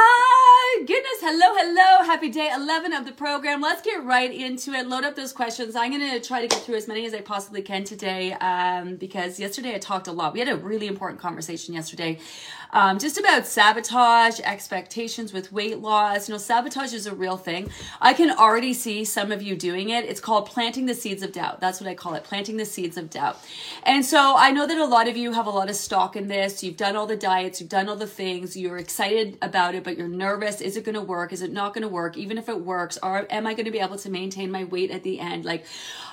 Hi, goodness. Hello, hello. Happy day 11 of the program. Let's get right into it. Load up those questions. I'm going to try to get through as many as I possibly can today um, because yesterday I talked a lot. We had a really important conversation yesterday um, just about sabotage, expectations with weight loss. You know, sabotage is a real thing. I can already see some of you doing it. It's called planting the seeds of doubt. That's what I call it, planting the seeds of doubt. And so I know that a lot of you have a lot of stock in this. You've done all the diets, you've done all the things, you're excited about it, but you're nervous. Is it going to work? Is it not going to work? Even if it works, or am I going to be able to maintain my weight at the end? Like,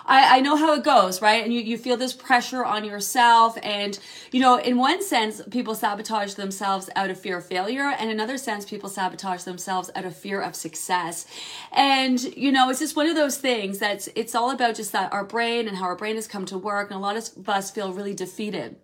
I, I know how it goes, right? And you, you feel this pressure on yourself. And, you know, in one sense, people sabotage themselves out of fear of failure. And in another sense, people sabotage themselves out of fear of success. And, you know, it's just one of those things that's, it's all about just that our brain and how our brain has come to work. And a lot of us feel really defeated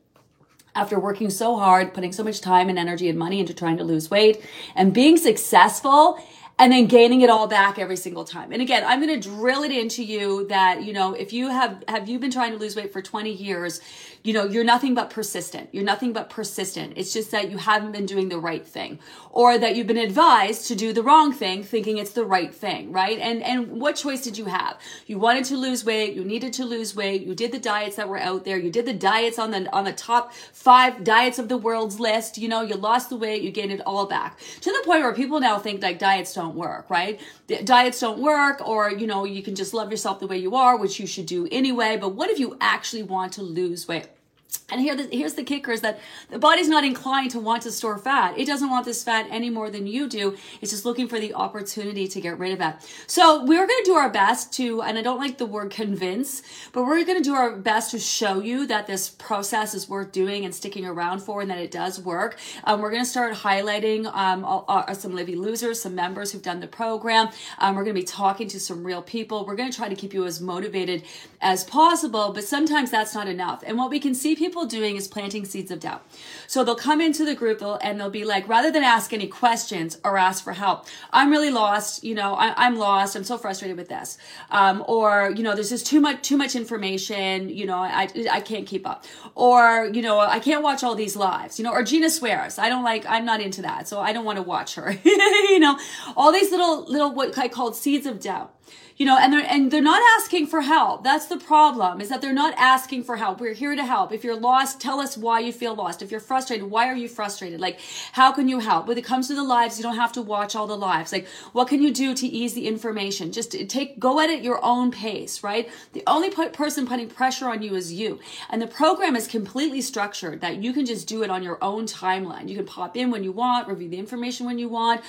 after working so hard, putting so much time and energy and money into trying to lose weight and being successful and then gaining it all back every single time. And again, I'm going to drill it into you that, you know, if you have, have you been trying to lose weight for 20 years, you know, you're nothing but persistent. You're nothing but persistent. It's just that you haven't been doing the right thing or that you've been advised to do the wrong thing thinking it's the right thing, right? And and what choice did you have? You wanted to lose weight, you needed to lose weight, you did the diets that were out there, you did the diets on the on the top 5 diets of the world's list, you know, you lost the weight, you gained it all back. To the point where people now think like diets don't work, right? diets don't work or you know, you can just love yourself the way you are, which you should do anyway, but what if you actually want to lose weight? And here, the, here's the kicker is that the body's not inclined to want to store fat. It doesn't want this fat any more than you do. It's just looking for the opportunity to get rid of it. So we're going to do our best to, and I don't like the word convince, but we're going to do our best to show you that this process is worth doing and sticking around for and that it does work. Um, we're going to start highlighting um, all, all, some Livy losers, some members who've done the program. Um, we're going to be talking to some real people. We're going to try to keep you as motivated as possible, but sometimes that's not enough. And what we can see people doing is planting seeds of doubt. So they'll come into the group and they'll be like, rather than ask any questions or ask for help, I'm really lost. You know, I, am lost. I'm so frustrated with this. Um, or, you know, there's just too much, too much information. You know, I, I can't keep up. Or, you know, I can't watch all these lives, you know, or Gina swears. I don't like, I'm not into that. So I don't want to watch her. you know, all these little, little, what I called seeds of doubt you know and they're and they're not asking for help. That's the problem is that they're not asking for help. We're here to help. If you're lost tell us why you feel lost. If you're frustrated why are you frustrated? Like how can you help? When it comes to the lives you don't have to watch all the lives. Like what can you do to ease the information? Just take go at it your own pace right? The only person putting pressure on you is you. And the program is completely structured that you can just do it on your own timeline. You can pop in when you want review the information when you want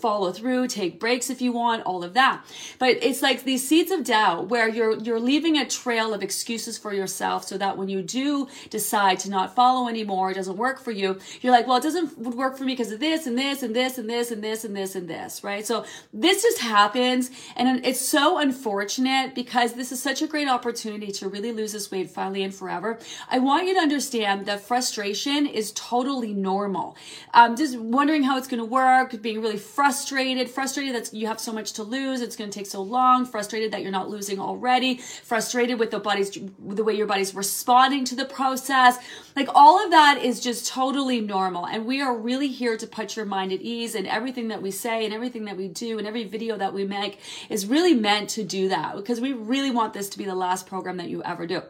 follow through take breaks if you want all of that. But it's it's like these seeds of doubt where you're you're leaving a trail of excuses for yourself so that when you do decide to not follow anymore, it doesn't work for you, you're like, well, it doesn't work for me because of this and this and this and this and this and this and this, right? So this just happens and it's so unfortunate because this is such a great opportunity to really lose this weight finally and forever. I want you to understand that frustration is totally normal. Um, just wondering how it's going to work, being really frustrated, frustrated that you have so much to lose, it's going to take so long wrong, frustrated that you're not losing already, frustrated with the body's the way your body's responding to the process. Like all of that is just totally normal. And we are really here to put your mind at ease and everything that we say and everything that we do and every video that we make is really meant to do that because we really want this to be the last program that you ever do.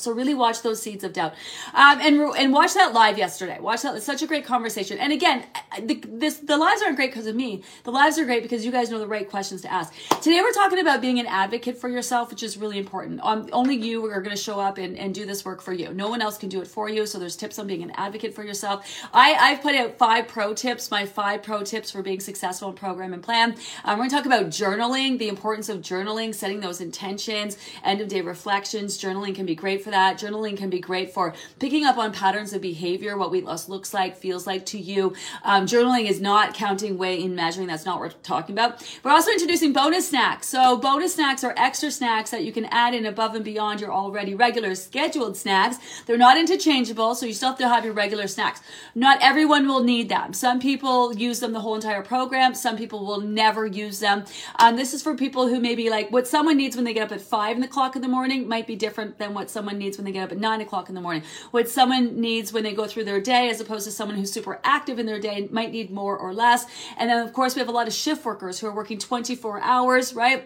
So really watch those seeds of doubt, um, and and watch that live yesterday. Watch that; it's such a great conversation. And again, the, this the lives aren't great because of me. The lives are great because you guys know the right questions to ask. Today we're talking about being an advocate for yourself, which is really important. Um, only you are going to show up and, and do this work for you. No one else can do it for you. So there's tips on being an advocate for yourself. I I've put out five pro tips. My five pro tips for being successful in program and plan. Um, we're going to talk about journaling, the importance of journaling, setting those intentions, end of day reflections. Journaling can be great for that. Journaling can be great for picking up on patterns of behavior, what weight loss looks like, feels like to you. Um, journaling is not counting, weight, in measuring. That's not what we're talking about. We're also introducing bonus snacks. So bonus snacks are extra snacks that you can add in above and beyond your already regular scheduled snacks. They're not interchangeable, so you still have to have your regular snacks. Not everyone will need them. Some people use them the whole entire program. Some people will never use them. Um, this is for people who maybe like what someone needs when they get up at five in the clock in the morning might be different than what someone needs when they get up at nine o'clock in the morning. What someone needs when they go through their day, as opposed to someone who's super active in their day, might need more or less. And then, of course, we have a lot of shift workers who are working 24 hours, right?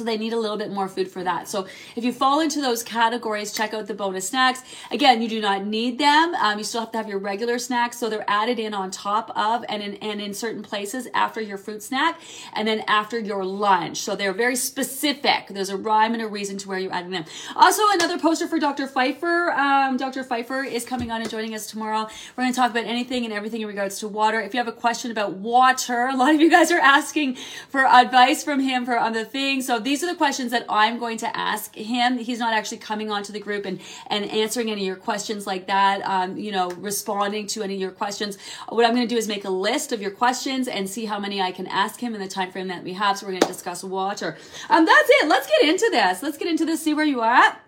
So they need a little bit more food for that. So if you fall into those categories, check out the bonus snacks. Again, you do not need them. Um, you still have to have your regular snacks. So they're added in on top of and in, and in certain places after your fruit snack and then after your lunch. So they're very specific. There's a rhyme and a reason to where you're adding them. Also, another poster for Dr. Pfeiffer. Um, Dr. Pfeiffer is coming on and joining us tomorrow. We're going to talk about anything and everything in regards to water. If you have a question about water, a lot of you guys are asking for advice from him for other things. So these are the questions that I'm going to ask him. He's not actually coming onto the group and, and answering any of your questions like that, um, you know, responding to any of your questions. What I'm going to do is make a list of your questions and see how many I can ask him in the time frame that we have. So we're going to discuss water. Um, that's it. Let's get into this. Let's get into this, see where you are at.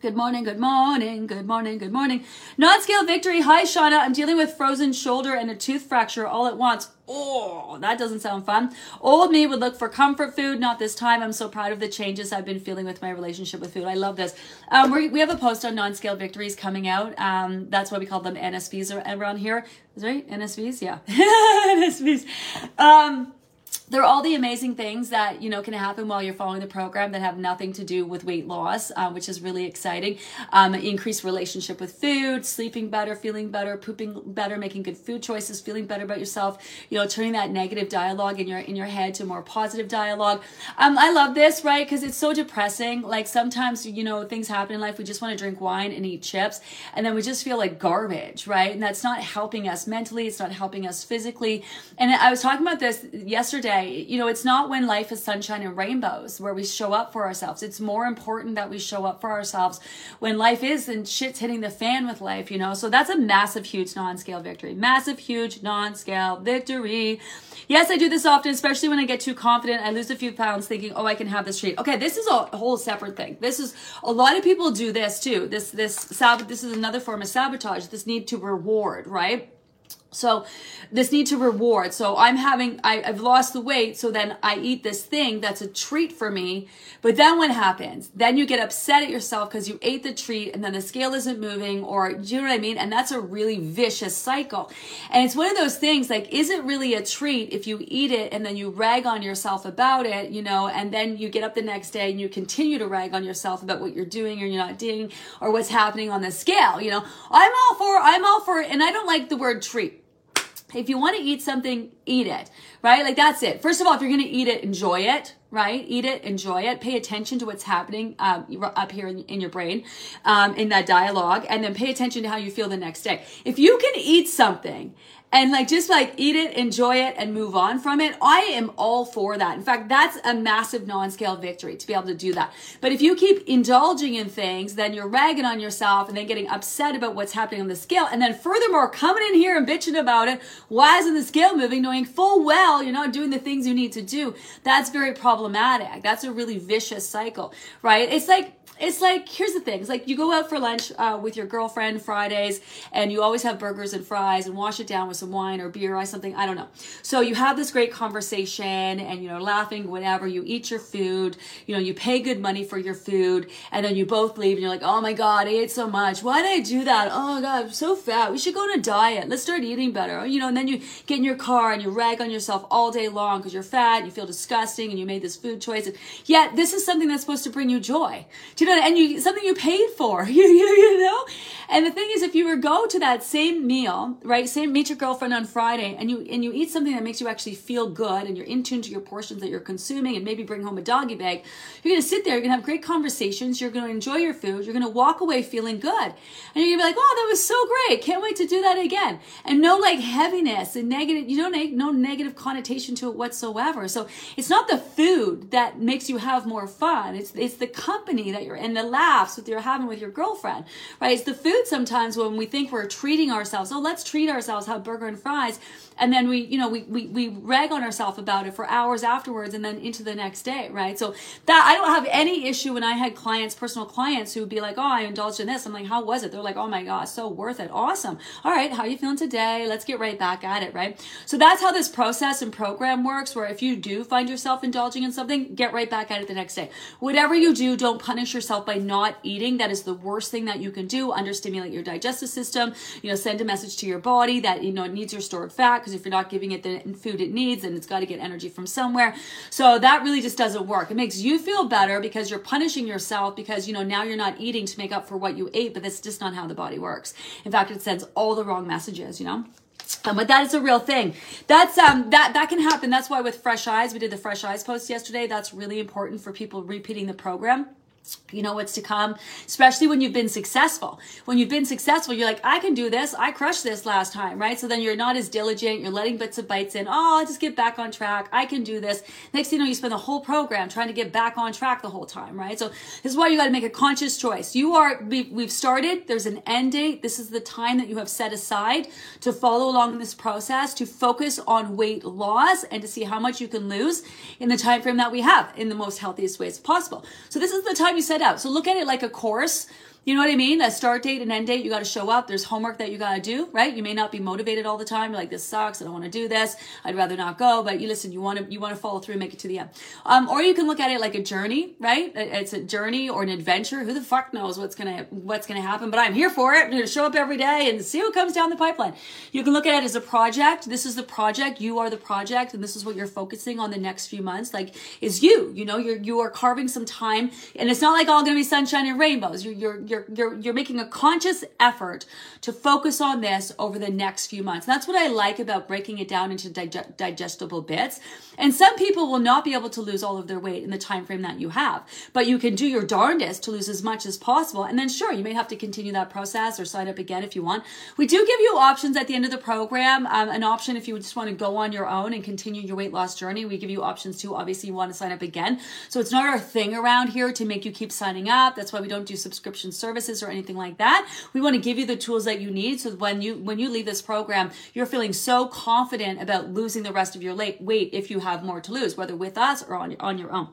Good morning, good morning, good morning, good morning. Non-scale victory. Hi, Shauna. I'm dealing with frozen shoulder and a tooth fracture all at once. Oh, that doesn't sound fun. Old me would look for comfort food. Not this time. I'm so proud of the changes I've been feeling with my relationship with food. I love this. Um, we have a post on non-scale victories coming out. Um, that's why we call them NSVs around here. Is right? NSVs? Yeah. NSVs. Um, they're all the amazing things that you know can happen while you're following the program that have nothing to do with weight loss uh, which is really exciting. Um, increased relationship with food sleeping better feeling better pooping better making good food choices feeling better about yourself you know turning that negative dialogue in your in your head to more positive dialogue. Um, i love this right? Because it's so depressing. Like sometimes you know things happen in life. We just want to drink wine and eat chips and then we just feel like garbage right? And that's not helping us mentally. It's not helping us physically. And i was talking about this yesterday you know, it's not when life is sunshine and rainbows where we show up for ourselves. It's more important that we show up for ourselves when life is and shit's hitting the fan with life, you know. So that's a massive, huge non scale victory. Massive, huge non scale victory. Yes, I do this often, especially when I get too confident. I lose a few pounds thinking, oh, I can have this treat. Okay, this is a whole separate thing. This is a lot of people do this too. This, this, this is another form of sabotage, this need to reward, right? So this need to reward. So I'm having, I, have lost the weight. So then I eat this thing that's a treat for me. But then what happens? Then you get upset at yourself because you ate the treat and then the scale isn't moving or you know what I mean? And that's a really vicious cycle. And it's one of those things like, is it really a treat if you eat it and then you rag on yourself about it, you know, and then you get up the next day and you continue to rag on yourself about what you're doing or you're not doing or what's happening on the scale, you know? I'm all for, I'm all for, and I don't like the word treat if you want to eat something, eat it, right? Like that's it. First of all, if you're going to eat it, enjoy it, right? Eat it, enjoy it, pay attention to what's happening um, up here in, in your brain, um, in that dialogue, and then pay attention to how you feel the next day. If you can eat something and like just like eat it, enjoy it, and move on from it. I am all for that. In fact, that's a massive non-scale victory to be able to do that. But if you keep indulging in things, then you're ragging on yourself and then getting upset about what's happening on the scale. And then furthermore, coming in here and bitching about it. Why isn't the scale moving? Knowing full well you're not doing the things you need to do. That's very problematic. That's a really vicious cycle, right? It's like it's like here's the thing. It's like you go out for lunch uh, with your girlfriend fridays and you always have burgers and fries and wash it down with some wine or beer or something i don't know. So you have this great conversation and you know laughing whatever. You eat your food. You know you pay good money for your food and then you both leave and you're like oh my god i ate so much. Why did i do that? Oh my god i'm so fat. We should go on a diet. Let's start eating better. You know and then you get in your car and you rag on yourself all day long because you're fat you feel disgusting and you made this food choice. And yet this is something that's supposed to bring you joy do you know and you something you paid for you, you, you know? And the thing is if you were go to that same meal right same meet your girlfriend on friday and you and you eat something that makes you actually feel good and you're in tune to your portions that you're consuming and maybe bring home a doggy bag you're to sit there you're to have great conversations you're to enjoy your food you're to walk away feeling good. And you're to be like oh that was so great can't wait to do that again. And no like heaviness and negative you don't no negative connotation to it whatsoever. So it's not the food that makes you have more fun it's it's the company that day or in the laughs that you're having with your girlfriend, right? It's the food sometimes when we think we're treating ourselves. Oh, let's treat ourselves, have burger and fries. And then we, you know, we, we, we rag on ourselves about it for hours afterwards and then into the next day, right? So that I don't have any issue when I had clients, personal clients who would be like, oh, I indulged in this. I'm like, how was it? They're like, oh my gosh, so worth it. Awesome. All right. How you feeling today? Let's get right back at it, right? So that's how this process and program works, where if you do find yourself indulging in something, get right back at it the next day. Whatever you do, don't punish yourself by not eating. That is the worst thing that you can do. Understimulate your digestive system. You know, send a message to your body that, you know, it needs your stored fat because if you're not giving it the food it needs and it's got to get energy from somewhere. So that really just doesn't work. It makes you feel better because you're punishing yourself because, you know, now you're not eating to make up for what you ate, but that's just not how the body works. In fact, it sends all the wrong messages, you know? Um, but that is a real thing. That's um that that can happen. That's why with Fresh Eyes, we did the Fresh Eyes post yesterday. That's really important for people repeating the program you know what's to come, especially when you've been successful. When you've been successful, you're like, I can do this. I crushed this last time, right? So then you're not as diligent. You're letting bits of bites in. Oh, I'll just get back on track. I can do this. Next thing you know, you spend the whole program trying to get back on track the whole time, right? So this is why you got to make a conscious choice. You are, we've started. There's an end date. This is the time that you have set aside to follow along in this process, to focus on weight loss and to see how much you can lose in the time frame that we have in the most healthiest ways possible. So this is the time set out. So look at it like a course you know what I mean? A start date and end date, you got to show up. There's homework that you got to do, right? You may not be motivated all the time. You're like, this sucks. I don't want to do this. I'd rather not go. But you listen, you want to, you want to follow through and make it to the end. Um, or you can look at it like a journey, right? It's a journey or an adventure. Who the fuck knows what's going to, what's going to happen? But I'm here for it. I'm going to show up every day and see what comes down the pipeline. You can look at it as a project. This is the project. You are the project. And this is what you're focusing on the next few months. Like is you, you know, you're, you are carving some time and it's not like all going to be sunshine and rainbows. You're, you're, you're, you're, you're making making a conscious effort to focus on this over the next few months. And that's what I like about breaking it down into dig- digestible bits. And some people will not be able to lose all of their weight in the time frame that you have, but you can do your darndest to lose as much as possible. And then sure, you may have to continue that process or sign up again if you want. We do give you options at the end of the program. Um, an option if you just want to go on your own and continue your weight loss journey. We give you options too. Obviously, you want to sign up again. So it's not our thing around here to make you keep signing up. That's why we don't do subscription services or anything like that. We want to give you the tools that you need so when you when you leave this program, you're feeling so confident about losing the rest of your weight if you have more to lose, whether with us or on, on your own.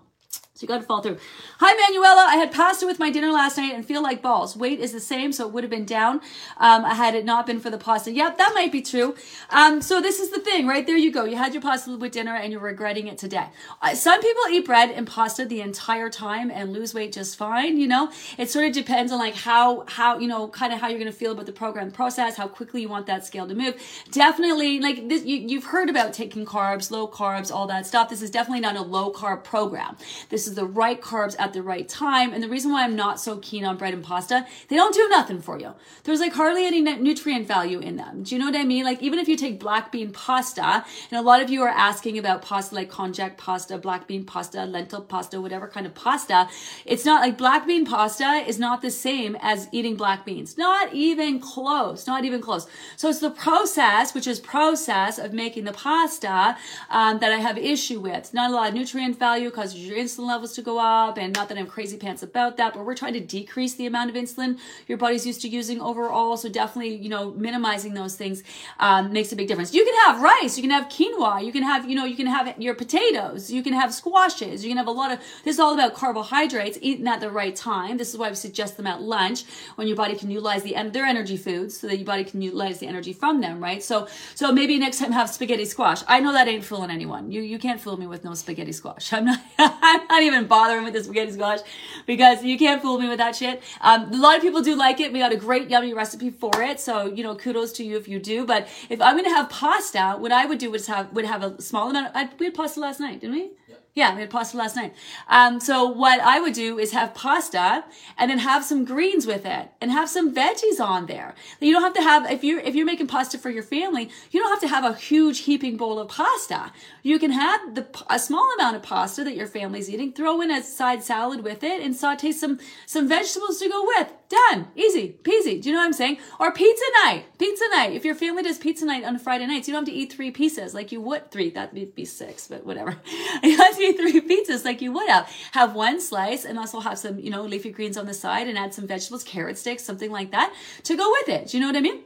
So you got to fall through. Hi, Manuela. I had pasta with my dinner last night and feel like balls. Weight is the same, so it would have been down um, had it not been for the pasta. Yep, that might be true. Um, so this is the thing, right? There you go. You had your pasta with dinner and you're regretting it today. Uh, some people eat bread and pasta the entire time and lose weight just fine. You know, it sort of depends on like how how you know kind of how you're going to feel about the program process, how quickly you want that scale to move. Definitely, like this, you, you've heard about taking carbs, low carbs, all that stuff. This is definitely not a low carb program. This this is the right carbs at the right time. And the reason why I'm not so keen on bread and pasta, they don't do nothing for you. There's like hardly any nutrient value in them. Do you know what I mean? Like even if you take black bean pasta, and a lot of you are asking about pasta like konjac pasta, black bean pasta, lentil pasta, whatever kind of pasta, it's not like black bean pasta is not the same as eating black beans. Not even close. Not even close. So it's the process, which is process of making the pasta um, that I have issue with. Not a lot of nutrient value causes your insulin levels to go up. And not that I'm crazy pants about that, but we're trying to decrease the amount of insulin your body's used to using overall. So definitely, you know, minimizing those things um, makes a big difference. You can have rice, you can have quinoa, you can have, you know, you can have your potatoes, you can have squashes, you can have a lot of, this is all about carbohydrates, eating at the right time. This is why we suggest them at lunch when your body can utilize the, end their energy foods so that your body can utilize the energy from them, right? So, so maybe next time have spaghetti squash. I know that ain't fooling anyone. You, you can't fool me with no spaghetti squash. I'm not, I'm not even bothering with the spaghetti squash because you can't fool me with that shit. Um, a lot of people do like it. We got a great yummy recipe for it. So, you know, kudos to you if you do. But if I'm going to have pasta, what I would do would have, would have a small amount of, I, we had pasta last night, didn't we? Yeah, we had pasta last night. Um, so what I would do is have pasta and then have some greens with it and have some veggies on there. You don't have to have if you're if you're making pasta for your family, you don't have to have a huge heaping bowl of pasta. You can have the a small amount of pasta that your family's eating, throw in a side salad with it, and saute some some vegetables to go with Done. Easy. Peasy. Do you know what I'm saying? Or pizza night. Pizza night. If your family does pizza night on Friday nights, you don't have to eat three pieces like you would. Three. That'd be six, but whatever. You have to eat three pizzas like you would have. Have one slice and also have some, you know, leafy greens on the side and add some vegetables, carrot sticks, something like that to go with it. Do you know what I mean?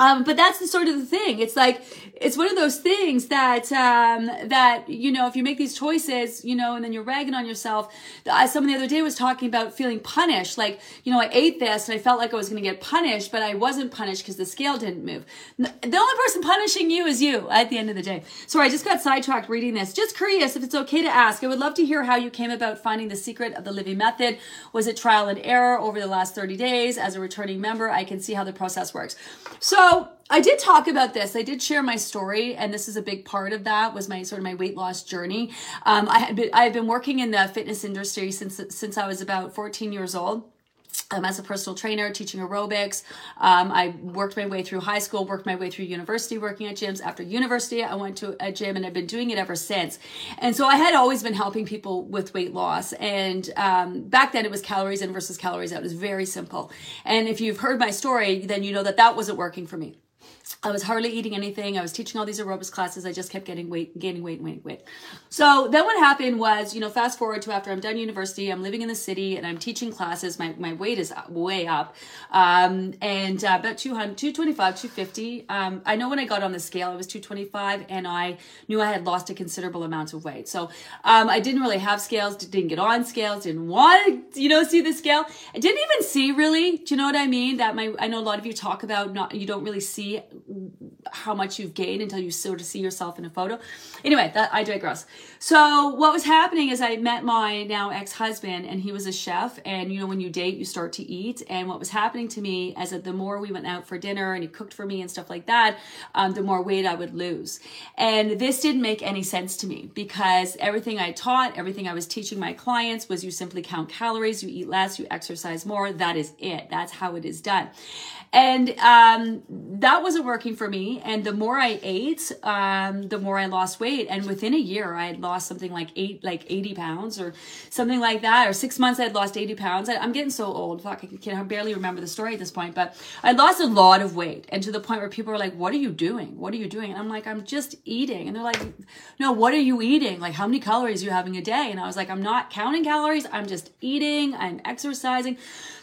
Um, but that's the sort of the thing. It's like it's one of those things that um, that you know if you make these choices, you know, and then you're ragging on yourself. I, someone the other day was talking about feeling punished. Like you know, I ate this and I felt like I was going to get punished, but I wasn't punished because the scale didn't move. The only person punishing you is you at the end of the day. Sorry, I just got sidetracked reading this. Just curious if it's okay to ask. I would love to hear how you came about finding the secret of the Livy Method. Was it trial and error over the last 30 days? As a returning member, I can see how the process works. So I did talk about this. I did share my story, and this is a big part of that was my sort of my weight loss journey. Um, I had been, I've been working in the fitness industry since since I was about 14 years old. Um, as a personal trainer, teaching aerobics. Um, I worked my way through high school, worked my way through university, working at gyms. After university, I went to a gym and I've been doing it ever since. And so I had always been helping people with weight loss. And um, back then it was calories in versus calories out. It was very simple. And if you've heard my story, then you know that that wasn't working for me. I was hardly eating anything. I was teaching all these aerobics classes. I just kept getting weight, gaining weight, weight, weight. So then what happened was, you know, fast forward to after I'm done university, I'm living in the city and I'm teaching classes. My, my weight is way up. Um, and uh, about 200, 225, 250. Um, I know when I got on the scale, it was 225 and I knew I had lost a considerable amount of weight. So um, I didn't really have scales, didn't get on scales, didn't want to, you know, see the scale. I didn't even see really, do you know what I mean? That my, I know a lot of you talk about not, you don't really see how much you've gained until you sort of see yourself in a photo. Anyway, that I digress. So what was happening is I met my now ex-husband and he was a chef and you know when you date you start to eat and what was happening to me as that the more we went out for dinner and he cooked for me and stuff like that, um, the more weight I would lose. And this didn't make any sense to me because everything I taught, everything I was teaching my clients was you simply count calories, you eat less, you exercise more. That is it. That's how it is done. And um, that wasn't working for me. And the more I ate, um, the more I lost weight. And within a year, I had lost something like eight, like 80 pounds or something like that. Or six months, I had lost 80 pounds. I, am getting so old. Fuck, I can barely remember the story at this point. But I lost a lot of weight. And to the point where people are like, what are you doing? What are you doing? And I'm like, I'm just eating. And they're like, no, what are you eating? Like, how many calories are you having a day? And I was like, I'm not counting calories. I'm just eating. I'm exercising.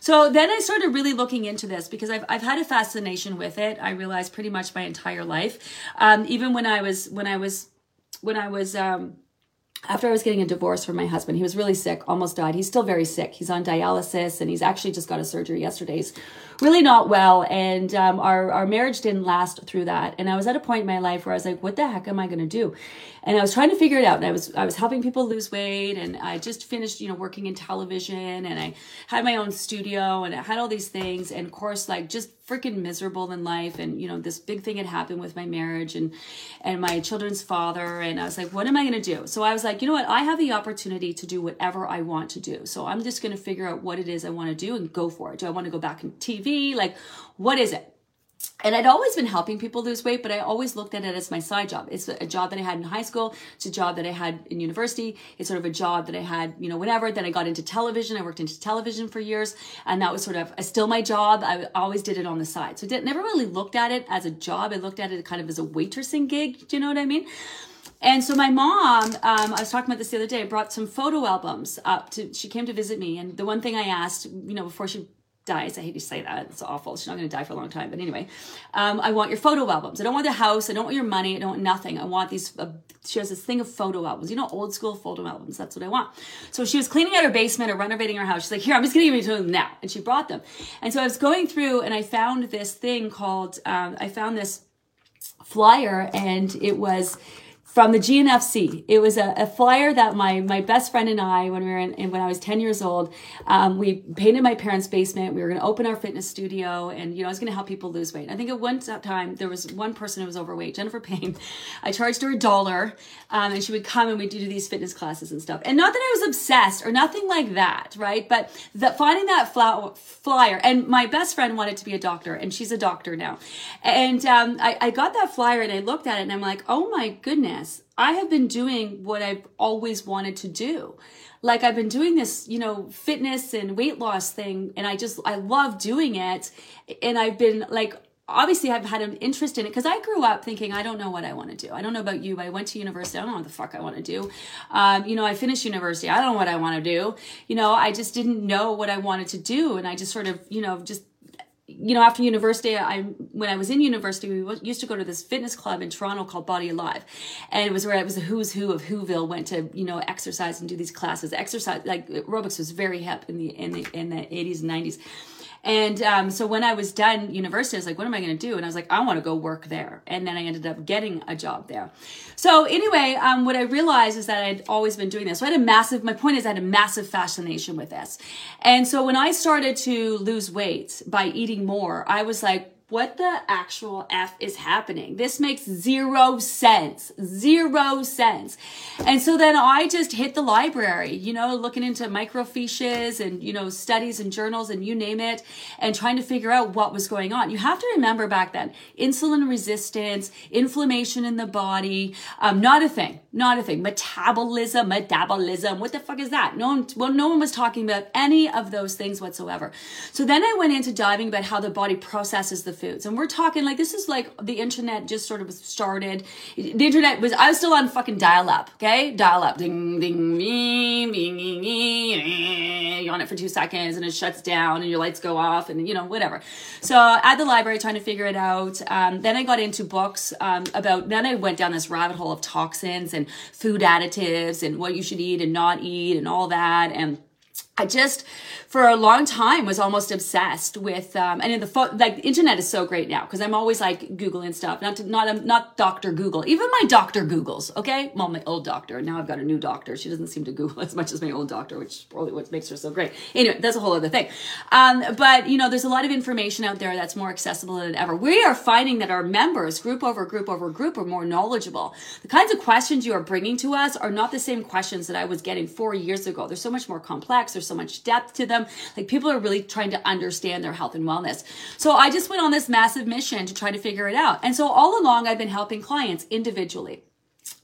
So then I started really looking into this because I've, I've had a fascination with it. I realized pretty much my entire life. Um, even when I was, when I was, when I was, um, after I was getting a divorce from my husband, he was really sick, almost died. He's still very sick. He's on dialysis and he's actually just got a surgery yesterday. He's really not well. And um, our, our marriage didn't last through that. And I was at a point in my life where I was like, what the heck am I going to do? And I was trying to figure it out. And I was, I was helping people lose weight. And I just finished, you know, working in television and I had my own studio and I had all these things. And of course, like just freaking miserable in life. And you know this big thing had happened with my marriage and and my children's father. And I was like what am I going to do? So I was like you know what? I have the opportunity to do whatever I want to do. So I'm just going to figure out what it is I want to do and go for it. Do I want to go back in TV like what is it and I'd always been helping people lose weight, but I always looked at it as my side job. It's a job that I had in high school. It's a job that I had in university. It's sort of a job that I had, you know, whenever. Then I got into television. I worked into television for years, and that was sort of still my job. I always did it on the side, so I never really looked at it as a job. I looked at it kind of as a waitressing gig. Do you know what I mean? And so my mom, um, I was talking about this the other day, brought some photo albums up to, she came to visit me. And the one thing I asked, you know, before she dies. I hate to say that. It's awful. She's not going to die for a long time. But anyway, um, I want your photo albums. I don't want the house. I don't want your money. I don't want nothing. I want these. Uh, she has this thing of photo albums. You know, old school photo albums. That's what I want. So she was cleaning out her basement or renovating her house. She's like, here, I'm just going to give you them now. And she brought them. And so I was going through and I found this thing called, um, I found this flyer and it was from the GNFC. It was a, a, flyer that my my best friend and I, when we were in, when I was 10 years old, um, we painted my parents' basement. We were going to open our fitness studio, and you know I was going to help people lose weight. I think at one time there was one person who was overweight, Jennifer Payne. I charged her a dollar, um, and she would come and we'd do these fitness classes and stuff. And not that I was obsessed or nothing like that, right? But that finding that flyer, and my best friend wanted to be a doctor, and she's a doctor now. And um, I, I got that flyer and I looked at it, and I'm like, oh my goodness fitness, I have been doing what I've always wanted to do. Like I've been doing this, you know, fitness and weight loss thing, and I just, I love doing it. And I've been like, obviously I've had an interest in it because I grew up thinking I don't know what I want to do. I don't know about you, but I went to university. I don't know what the fuck I want to do. Um, you know, I finished university. I don't know what I want to do. You know, I just didn't know what I wanted to do, and I just sort of, you know, just you know, after university, I when I was in university, we used to go to this fitness club in Toronto called Body Alive, and it was where it was the who's who of Whoville went to you know exercise and do these classes. Exercise like aerobics was very hip in the in the in the eighties and nineties. And um, so when I was done university, I was like, what am I going to do? And I was like, I want to go work there. And then I ended up getting a job there. So anyway, um, what I realized is that I'd always been doing this. So I had a massive, my point is I had a massive fascination with this. And so when I started to lose weight by eating more, I was like, what the actual F is happening? This makes zero sense. Zero sense. And so then I just hit the library, you know, looking into microfiches and, you know, studies and journals and you name it, and trying to figure out what was going on. You have to remember back then, insulin resistance, inflammation in the body, um, not a thing, not a thing. Metabolism, metabolism, what the fuck is that? No one, well, no one was talking about any of those things whatsoever. So then I went into diving about how the body processes the foods. And we're talking like this is like the internet just sort of started. The internet was I was still on fucking dial up, okay? Dial up. Ding ding ding ding ding ding. You're on it for two seconds and it shuts down and your lights go off and you know, whatever. So at the library trying to figure it out. Um, then I got into books um, about then I went down this rabbit hole of toxins and food additives and what you should eat and not eat and all that. And I just, for a long time, was almost obsessed with, um, and in the fo- like, internet is so great now because I'm always like googling stuff. Not to, not um, not Doctor Google. Even my doctor Googles. Okay, well, my old doctor. Now I've got a new doctor. She doesn't seem to Google as much as my old doctor, which is probably what makes her so great. Anyway, that's a whole other thing. Um, but you know, there's a lot of information out there that's more accessible than ever. We are finding that our members, group over group over group, are more knowledgeable. The kinds of questions you are bringing to us are not the same questions that I was getting four years ago. They're so much more complex. There's so much depth to them. Like people are really trying to understand their health and wellness. So I just went on this massive mission to try to figure it out. And so all along, I've been helping clients individually.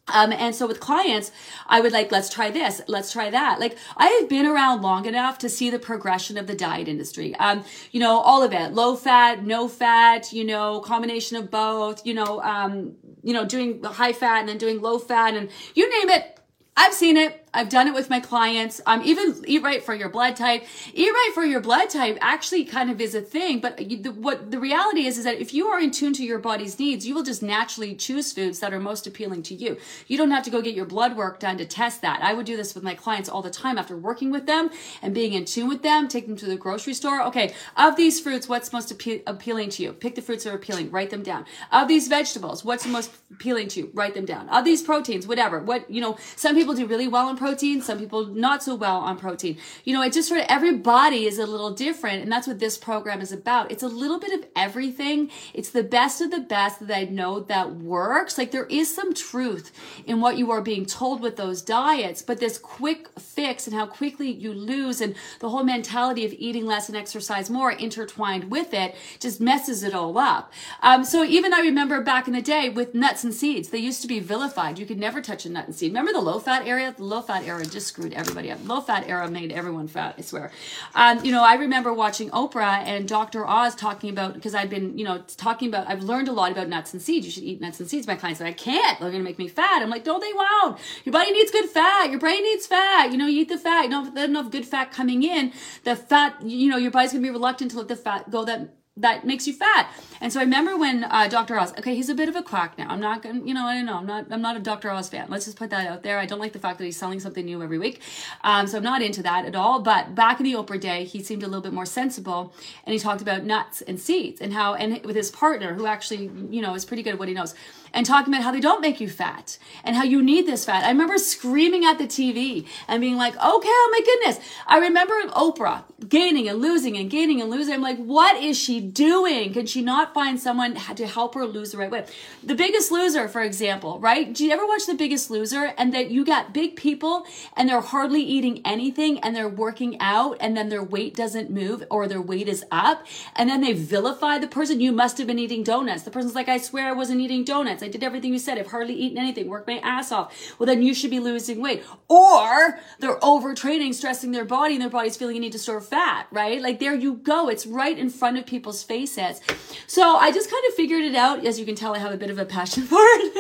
Um, and so with clients, I would like, let's try this, let's try that. Like I have been around long enough to see the progression of the diet industry. Um, you know, all of it, low fat, no fat, you know, combination of both, you know, um, you know, doing high fat and then doing low fat and you name it. I've seen it. I've done it with my clients. Um, even eat right for your blood type. Eat right for your blood type actually kind of is a thing, but you, the, what the reality is is that if you are in tune to your body's needs, you will just naturally choose foods that are most appealing to you. You don't have to go get your blood work done to test that. I would do this with my clients all the time after working with them and being in tune with them. Take them to the grocery store. Okay, of these fruits, what's most appe- appealing to you? Pick the fruits that are appealing. Write them down. Of these vegetables, what's the most appealing to you? Write them down. Of these proteins, whatever. What you know, some people do really well in protein, some people not so well on protein. You know, it just sort of every body is a little different, and that's what this program is about. It's a little bit of everything. It's the best of the best that I know that works. Like there is some truth in what you are being told with those diets, but this quick fix and how quickly you lose and the whole mentality of eating less and exercise more intertwined with it just messes it all up. Um, so even I remember back in the day with nuts and seeds, they used to be vilified. You could never touch a nut and seed. Remember the low fat area? The low fat era just screwed everybody up. Low fat era made everyone fat, I swear. Um, you know, I remember watching Oprah and Dr. Oz talking about, because I've been, you know, talking about, I've learned a lot about nuts and seeds. You should eat nuts and seeds. My clients said, I can't. They're going to make me fat. I'm like, no, they won't. Your body needs good fat. Your brain needs fat. You know, you eat the fat. You if there's enough good fat coming in, the fat, you know, your body's going to be reluctant to let the fat go that that makes you fat. And so I remember when uh, Dr. Oz, okay, he's a bit of a quack now. I'm not to, you know, I don't know. I'm not, I'm not a Dr. Oz fan. Let's just put that out there. I don't like the fact that he's selling something new every week. Um, so I'm not into that at all. But back in the Oprah day, he seemed a little bit more sensible. And he talked about nuts and seeds and how, and with his partner, who actually, you know, is pretty good at what he knows and talking about how they don't make you fat and how you need this fat. I remember screaming at the TV and being like, okay, oh my goodness. I remember Oprah gaining and losing and gaining and losing. I'm like, what is she doing? Can she not find someone to help her lose the right way? The Biggest Loser, for example, right? Do you ever watch The Biggest Loser and that you got big people and they're hardly eating anything and they're working out and then their weight doesn't move or their weight is up and then they vilify the person. You must have been eating donuts. The person's like, I swear I wasn't eating donuts. I did everything you said. I've hardly eaten anything. Worked my ass off. Well, then you should be losing weight. Or they're overtraining, stressing their body and their body's feeling you need to store fat, right? Like there you go. It's right in front of people's faces. So I just kind of figured it out. As you can tell, I have a bit of a passion for it.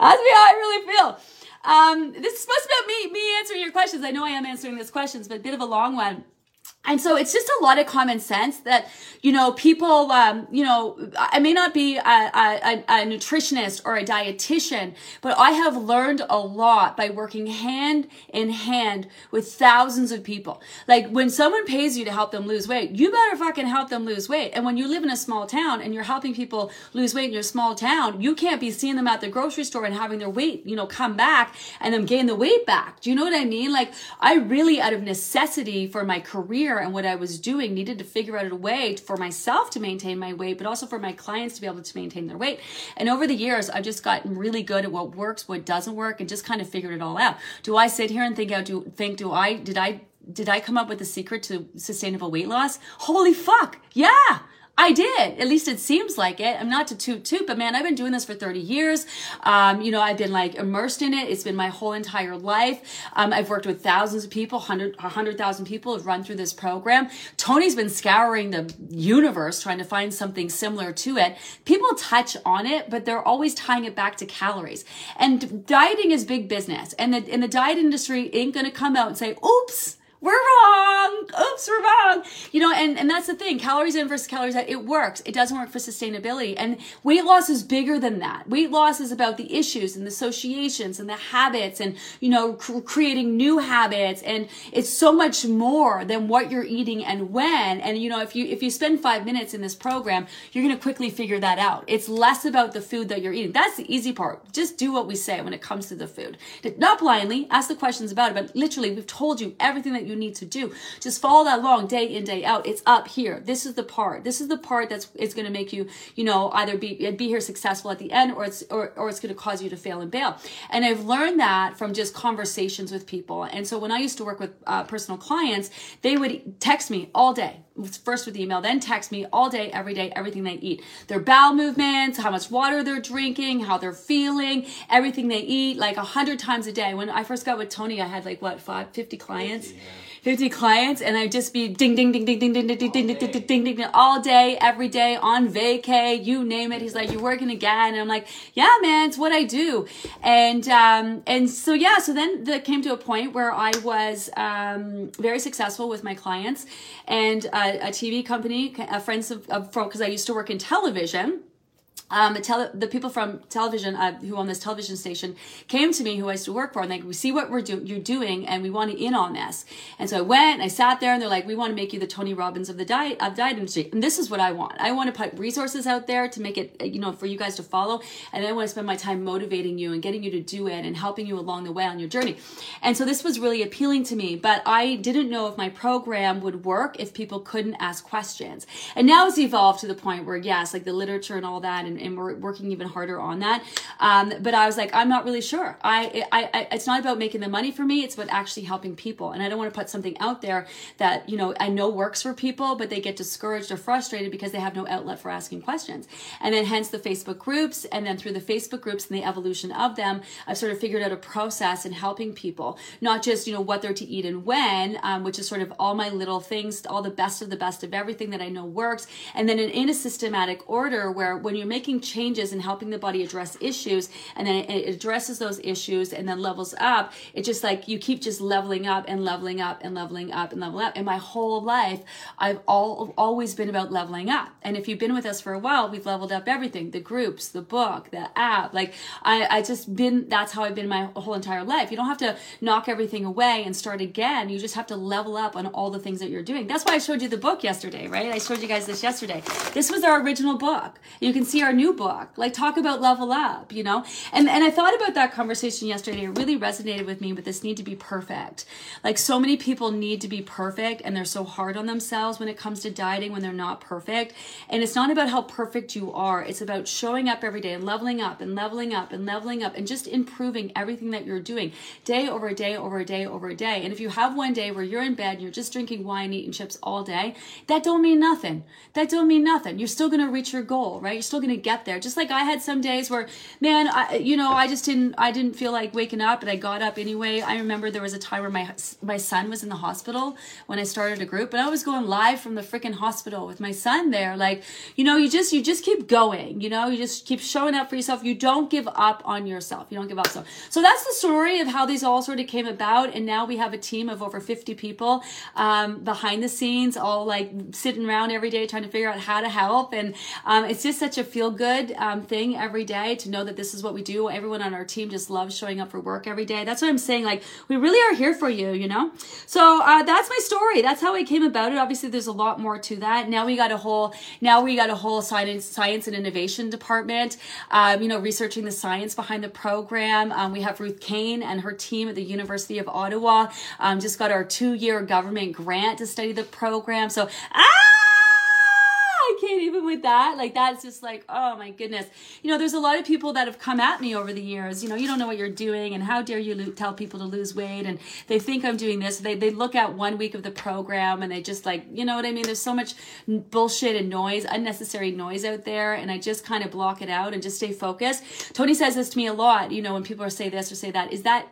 That's me how I really feel. Um, this is supposed to be about me, me answering your questions. I know I am answering these questions, but a bit of a long one. And so it's just a lot of common sense that, you know, people, um, you know, I may not be a, a, a, nutritionist or a dietitian, but I have learned a lot by working hand in hand with thousands of people. Like when someone pays you to help them lose weight, you better fucking help them lose weight. And when you live in a small town and you're helping people lose weight in your small town, you can't be seeing them at the grocery store and having their weight, you know, come back and them gain the weight back. Do you know what I mean? Like I really, out of necessity for my career, career and what I was doing needed to figure out a way for myself to maintain my weight, but also for my clients to be able to maintain their weight. And over the years, I've just gotten really good at what works, what doesn't work, and just kind of figured it all out. Do I sit here and think out, do think, do I, did I, did I come up with the secret to sustainable weight loss? Holy fuck. Yeah. I did. At least it seems like it. I'm not to toot toot, but man, I've been doing this for 30 years. Um, you know, I've been like immersed in it. It's been my whole entire life. Um, I've worked with thousands of people, 100, 100,000 people have run through this program. Tony's been scouring the universe trying to find something similar to it. People touch on it, but they're always tying it back to calories. And dieting is big business. And the, and the diet industry ain't going to come out and say, oops, we're wrong. Oops, we're wrong. You know, and, and that's the thing. Calories in versus calories out. It works. It doesn't work for sustainability. And weight loss is bigger than that. Weight loss is about the issues and the associations and the habits and, you know, cr- creating new habits. And it's so much more than what you're eating and when. And, you know, if you, if you spend five minutes in this program, you're going to quickly figure that out. It's less about the food that you're eating. That's the easy part. Just do what we say when it comes to the food. Not blindly, ask the questions about it, but literally we've told you everything that you need to do. Just follow that along day in, day out. It's up here. This is the part. This is the part that's it's going to make you, you know, either be be here successful at the end or it's or, or it's going to cause you to fail and bail. And I've learned that from just conversations with people. And so when I used to work with uh, personal clients, they would text me all day first with email, then text me all day, every day, everything they eat. Their bowel movements, how much water they're drinking, how they're feeling, everything they eat, like a hundred times a day. When I first got with Tony, I had like what, five, 50 clients. 50, yeah. 50 clients and I'd just be ding, ding, ding, ding, ding, ding, ding, ding, ding, ding, ding, ding, ding, all day, every day, on vacay, you name it. He's like, you're working again. And I'm like, yeah, man, it's what I do. And, um, and so, yeah, so then that came to a point where I was, um, very successful with my clients and a, TV company, a friends of, of because I used to work in television um, tele- the people from television uh, who own this television station came to me who I used to work for and they we see what we're do- you're doing and we want to in on this. And so I went and I sat there and they're like we want to make you the Tony Robbins of the diet of diet industry. And this is what I want. I want to put resources out there to make it you know for you guys to follow and I want to spend my time motivating you and getting you to do it and helping you along the way on your journey. And so this was really appealing to me but I didn't know if my program would work if people couldn't ask questions. And now it's evolved to the point where yes like the literature and all that and and we're working even harder on that. Um, but I was like, I'm not really sure. I, I, I, it's not about making the money for me. It's about actually helping people. And I don't want to put something out there that, you know, I know works for people, but they get discouraged or frustrated because they have no outlet for asking questions. And then hence the Facebook groups. And then through the Facebook groups and the evolution of them, I've sort of figured out a process in helping people, not just, you know, what they're to eat and when, um, which is sort of all my little things, all the best of the best of everything that I know works. And then in, in a systematic order where when you're making making changes and helping the body address issues and then it, addresses those issues and then levels up. It's just like you keep just leveling up and leveling up and leveling up and leveling up. And my whole life i've all always been about leveling up. And if you've been with us for a while we've leveled up everything the groups the book the app. Like i i just been that's how i've been my whole entire life. You don't have to knock everything away and start again. You just have to level up on all the things that you're doing. That's why i showed you the book yesterday right? I showed you guys this yesterday. This was our original book. You can see our new book. Like talk about level up, you know? And and I thought about that conversation yesterday. It really resonated with me with this need to be perfect. Like so many people need to be perfect and they're so hard on themselves when it comes to dieting when they're not perfect. And it's not about how perfect you are. It's about showing up every day and leveling up and leveling up and leveling up and just improving everything that you're doing day over day over day over day. And if you have one day where you're in bed and you're just drinking wine, eating chips all day, that don't mean nothing. That don't mean nothing. You're still going to reach your goal, right? You're still going to get there. Just like I had some days where, man, I, you know, I just didn't, I didn't feel like waking up, but I got up anyway. I remember there was a time where my my son was in the hospital when I started a group, and I was going live from the freaking hospital with my son there. Like, you know, you just you just keep going. You know, you just keep showing up for yourself. You don't give up on yourself. You don't give up. So, so that's the story of how these all sort of came about, and now we have a team of over 50 people um, behind the scenes, all like sitting around every day trying to figure out how to help, and um, it's just such a feel good um, thing every day to know that this is what we do. Everyone on our team just loves showing up for work every day. That's what I'm saying. Like, we really are here for you, you know? So uh, that's my story. That's how I came about it. Obviously, there's a lot more to that. Now we got a whole, now we got a whole science, science and innovation department, um, you know, researching the science behind the program. Um, we have Ruth Kane and her team at the University of Ottawa. Um, just got our two year government grant to study the program. So, ah! even with that. Like that's just like, oh my goodness. You know, there's a lot of people that have come at me over the years. You know, you don't know what you're doing, and how dare you lo- tell people to lose weight? And they think I'm doing this. They they look at one week of the program and they just like, you know what I mean? There's so much bullshit and noise, unnecessary noise out there, and I just kind of block it out and just stay focused. Tony says this to me a lot. You know, when people are say this or say that, is that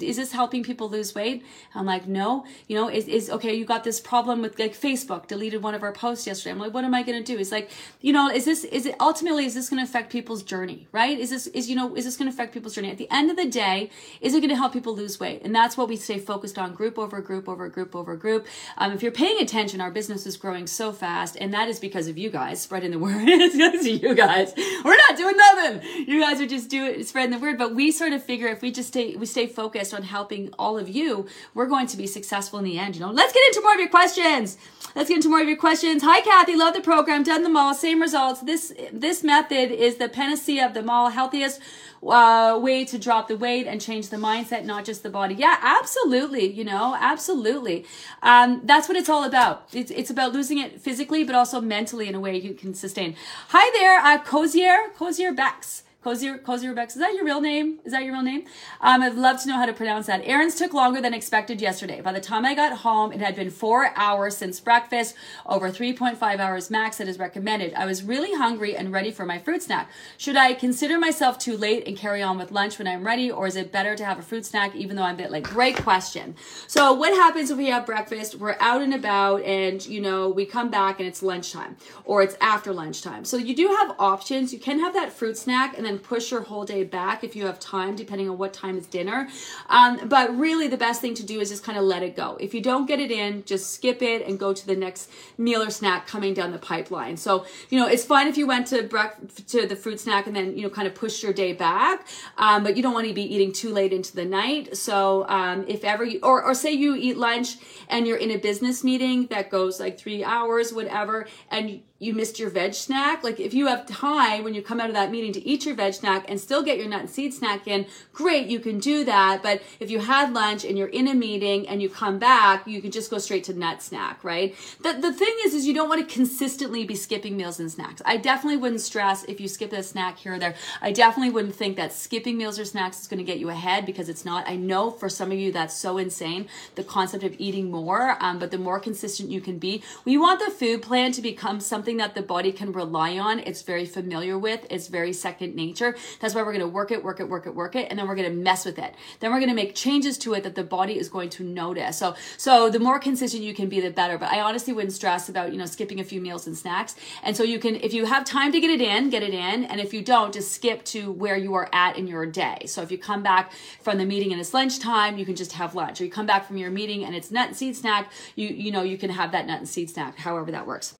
is this helping people lose weight? I'm like, no. You know, is is okay? You got this problem with like Facebook deleted one of our posts yesterday. I'm like, what am I going to do? Is like, you know, is this is it ultimately is this going to affect people's journey, right? Is this is you know is this going to affect people's journey? At the end of the day, is it going to help people lose weight? And that's what we stay focused on: group over group over group over group. Um, if you're paying attention, our business is growing so fast, and that is because of you guys spreading the word. it's because of you guys. We're not doing nothing. You guys are just doing spreading the word. But we sort of figure if we just stay we stay focused on helping all of you, we're going to be successful in the end. You know, let's get into more of your questions. Let's get into more of your questions. Hi, Kathy. Love the program. Done them all. Same results. This this method is the panacea of them all. Healthiest uh, way to drop the weight and change the mindset, not just the body. Yeah, absolutely. You know, absolutely. Um, that's what it's all about. It's, it's about losing it physically, but also mentally in a way you can sustain. Hi there, uh, Cozier, Cozier Bex. Cozier, Cozier Bex. Is that your real name? Is that your real name? Um, I'd love to know how to pronounce that. Errands took longer than expected yesterday. By the time I got home, it had been four hours since breakfast, over 3.5 hours max that is recommended. I was really hungry and ready for my fruit snack. Should I consider myself too late and carry on with lunch when I'm ready, or is it better to have a fruit snack even though I'm a bit late? Great question. So what happens if we have breakfast, we're out and about, and you know, we come back and it's lunchtime, or it's after lunchtime. So you do have options. You can have that fruit snack and then push your whole day back if you have time, depending on what time is dinner. Um, but really, the best thing to do is just kind of let it go. If you don't get it in, just skip it and go to the next meal or snack coming down the pipeline. So, you know, it's fine if you went to breakfast to the fruit snack and then, you know, kind of push your day back, um, but you don't want to be eating too late into the night. So, um, if ever, you, or, or say you eat lunch and you're in a business meeting that goes like three hours, whatever, and you missed your veg snack. Like if you have time when you come out of that meeting to eat your veg snack and still get your nut and seed snack in, great, you can do that. But if you had lunch and you're in a meeting and you come back, you can just go straight to nut snack, right? The, the thing is, is you don't want to consistently be skipping meals and snacks. I definitely wouldn't stress if you skip a snack here or there. I definitely wouldn't think that skipping meals or snacks is going to get you ahead because it's not. I know for some of you that's so insane, the concept of eating more, um, but the more consistent you can be, we want the food plan to become something something that the body can rely on. It's very familiar with. It's very second nature. That's why we're going to work it, work it, work it, work it, and then we're going to mess with it. Then we're going to make changes to it that the body is going to notice. So, so the more consistent you can be, the better. But I honestly wouldn't stress about you know skipping a few meals and snacks. And so you can, if you have time to get it in, get it in, and if you don't, just skip to where you are at in your day. So if you come back from the meeting and it's lunchtime, you can just have lunch. Or you come back from your meeting and it's nut and seed snack, you you know you can have that nut and seed snack, however that works.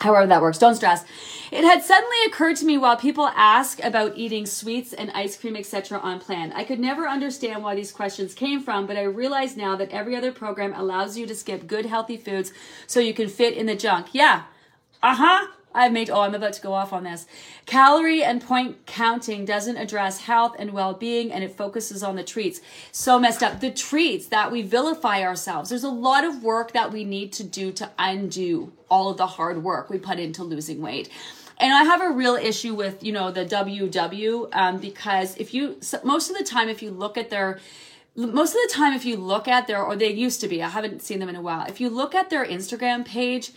however that works don't stress. It had suddenly occurred to me while people ask about eating sweets and ice cream etc on plan. I could never understand why these questions came from but i realize now that every other program allows you to skip good healthy foods so you can fit in the junk. Yeah. Uh-huh I've made, oh, I'm about to go off on this. Calorie and point counting doesn't address health and well being and it focuses on the treats. So messed up. The treats that we vilify ourselves. There's a lot of work that we need to do to undo all of the hard work we put into losing weight. And I have a real issue with, you know, the WW um, because if you, most of the time, if you look at their, most of the time, if you look at their, or they used to be, I haven't seen them in a while. If you look at their Instagram page,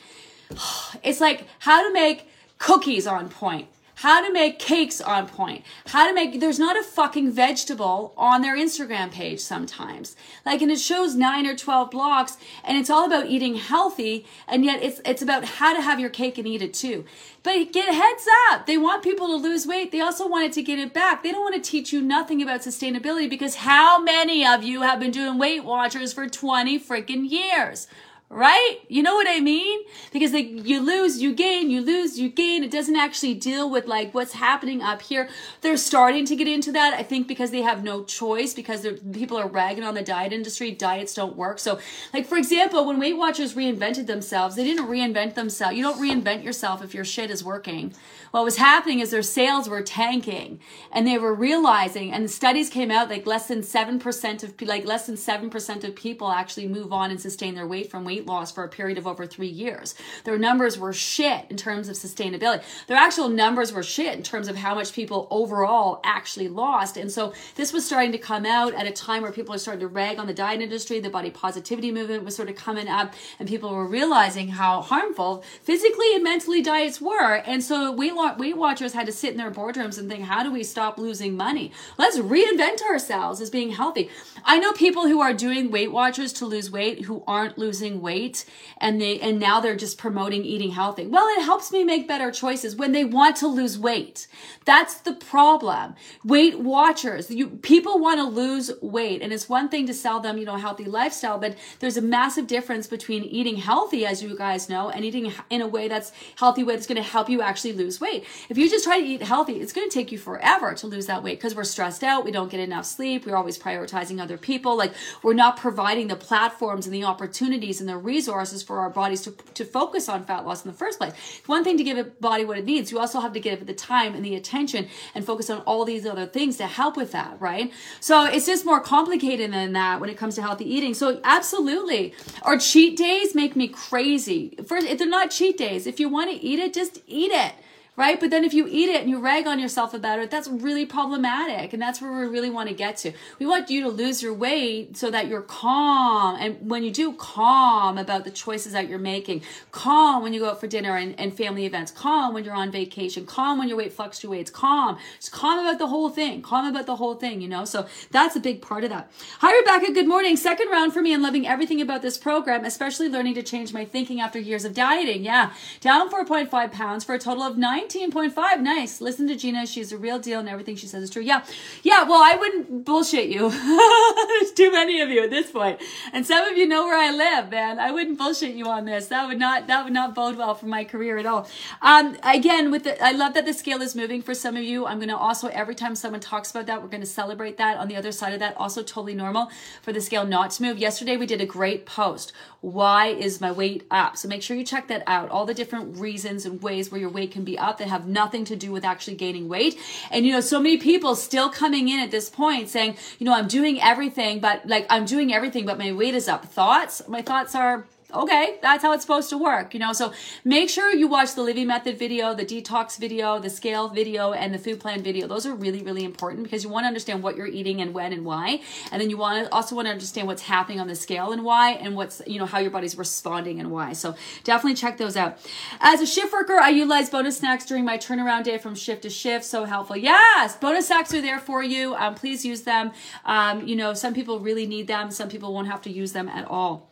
it's like how to make cookies on point. How to make cakes on point. How to make there's not a fucking vegetable on their instagram page sometimes. Like and it shows 9 or 12 blocks and it's all about eating healthy and yet it's it's about how to have your cake and eat it too. But get heads up. They want people to lose weight. They also want it to get it back. They don't want to teach you nothing about sustainability because how many of you have been doing weight watchers for 20 freaking years right? You know what I mean? Because like you lose, you gain, you lose, you gain. It doesn't actually deal with like what's happening up here. They're starting to get into that. I think because they have no choice because people are ragging on the diet industry. Diets don't work. So like for example, when Weight Watchers reinvented themselves, they didn't reinvent themselves. You don't reinvent yourself if your shit is working. What was happening is their sales were tanking and they were realizing and studies came out like less than 7% of like less than 7% of people actually move on and sustain their weight from weight loss for a period of over three years. Their numbers were shit in terms of sustainability. Their actual numbers were shit in terms of how much people overall actually lost. And so this was starting to come out at a time where people are starting to rag on the diet industry. The body positivity movement was sort of coming up, and people were realizing how harmful physically and mentally diets were. And so Weight, Weight Watchers had to sit in their boardrooms and think, how do we stop losing money? Let's reinvent ourselves as being healthy. I know people who are doing Weight Watchers to lose weight who aren't losing weight weight and they and now they're just promoting eating healthy. Well, it helps me make better choices when they want to lose weight. That's the problem. Weight Watchers, you people want to lose weight and it's one thing to sell them, you know, a healthy lifestyle, but there's a massive difference between eating healthy as you guys know and eating in a way that's healthy way that's going to help you actually lose weight. If you just try to eat healthy, it's going to take you forever to lose that weight because we're stressed out, we don't get enough sleep, we're always prioritizing other people, like we're not providing the platforms and the opportunities and the resources for our bodies to, to focus on fat loss in the first place. It's one thing to give a body what it needs. You also have to give it the time and the attention and focus on all these other things to help with that, right? So it's just more complicated than that when it comes to healthy eating. So absolutely. Our cheat days make me crazy. First, if they're not cheat days, if you want to eat it, just eat it right? But then if you eat it and you rag on yourself about it, that's really problematic. And that's where we really want to get to. We want you to lose your weight so that you're calm. And when you do, calm about the choices that you're making, calm when you go out for dinner and, and family events, calm when you're on vacation, calm when your weight fluctuates, calm. Just calm about the whole thing, calm about the whole thing, you know? So that's a big part of that. Hi, Rebecca. Good morning. Second round for me and loving everything about this program, especially learning to change my thinking after years of dieting. Yeah. Down 4.5 pounds for a total of nine 19.5. Nice. Listen to Gina. She's a real deal and everything she says is true. Yeah. Yeah. Well, I wouldn't bullshit you. There's too many of you at this point. And some of you know where I live, man. I wouldn't bullshit you on this. That would not, that would not bode well for my career at all. Um, again, with the, I love that the scale is moving for some of you. I'm going to also, every time someone talks about that, we're going to celebrate that. On the other side of that, also totally normal for the scale not to move. Yesterday, we did a great post. Why is my weight up? So make sure you check that out. All the different reasons and ways where your weight can be up that have nothing to do with actually gaining weight. And you know, so many people still coming in at this point saying, you know, I'm doing everything, but like I'm doing everything, but my weight is up. Thoughts? My thoughts are okay, that's how it's supposed to work, you know? So make sure you watch the Livy Method video, the detox video, the scale video, and the food plan video. Those are really, really important because you want to understand what you're eating and when and why. And then you want to also want to understand what's happening on the scale and why, and what's, you know, how your body's responding and why. So definitely check those out. As a shift worker, I utilize bonus snacks during my turnaround day from shift to shift. So helpful. Yes, bonus snacks are there for you. Um, please use them. Um, you know, some people really need them. Some people won't have to use them at all.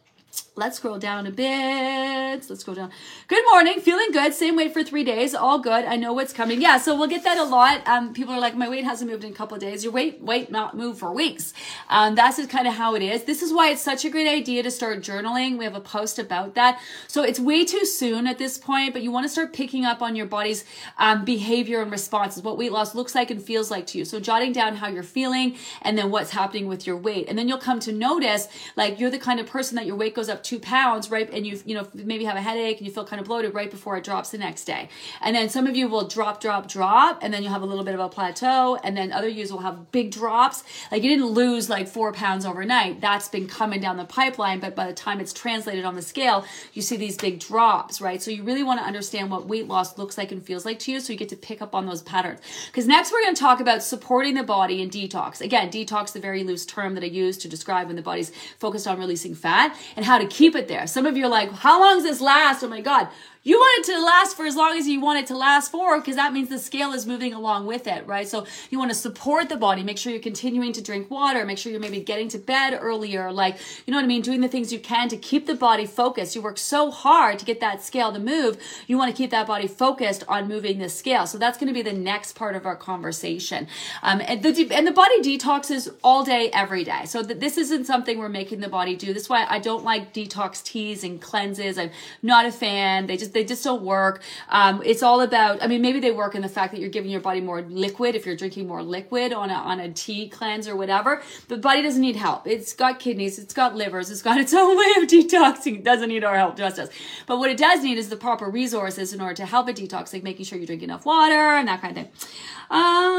Let's scroll down a bit. Let's go down. Good morning. Feeling good. Same weight for three days. All good. I know what's coming. Yeah, so we'll get that a lot. Um, people are like, my weight hasn't moved in a couple of days. Your weight weight not move for weeks. Um, that's just kind of how it is. This is why it's such a great idea to start journaling. We have a post about that. So it's way too soon at this point, but you want to start picking up on your body's um, behavior and responses, what weight loss looks like and feels like to you. So jotting down how you're feeling and then what's happening with your weight. And then you'll come to notice like you're the kind of person that your weight goes up two pounds, right? And you, you know, maybe have a headache and you feel kind of bloated right before it drops the next day. And then some of you will drop, drop, drop, and then you'll have a little bit of a plateau. And then other yous will have big drops. Like you didn't lose like four pounds overnight. That's been coming down the pipeline. But by the time it's translated on the scale, you see these big drops, right? So you really want to understand what weight loss looks like and feels like to you. So you get to pick up on those patterns. Because next we're going to talk about supporting the body in detox. Again, detox, the very loose term that I use to describe when the body's focused on releasing fat and how to keep it there. Some of you are like, how long does this last? Oh my God. You want it to last for as long as you want it to last for because that means the scale is moving along with it, right? So you want to support the body, make sure you're continuing to drink water, make sure you're maybe getting to bed earlier, like, you know what I mean? Doing the things you can to keep the body focused. You work so hard to get that scale to move. You want to keep that body focused on moving the scale. So that's going to be the next part of our conversation. Um, and the, and the body detoxes all day, every day. So th- this isn't something we're making the body do. This is why I don't like detox teas and cleanses. I'm not a fan. They just, they just don't work. Um, it's all about, I mean, maybe they work in the fact that you're giving your body more liquid if you're drinking more liquid on a, on a tea cleanse or whatever. The body doesn't need help. It's got kidneys, it's got livers, it's got its own way of detoxing. It doesn't need our help, just us. But what it does need is the proper resources in order to help it detox, like making sure you drink enough water and that kind of thing. Um.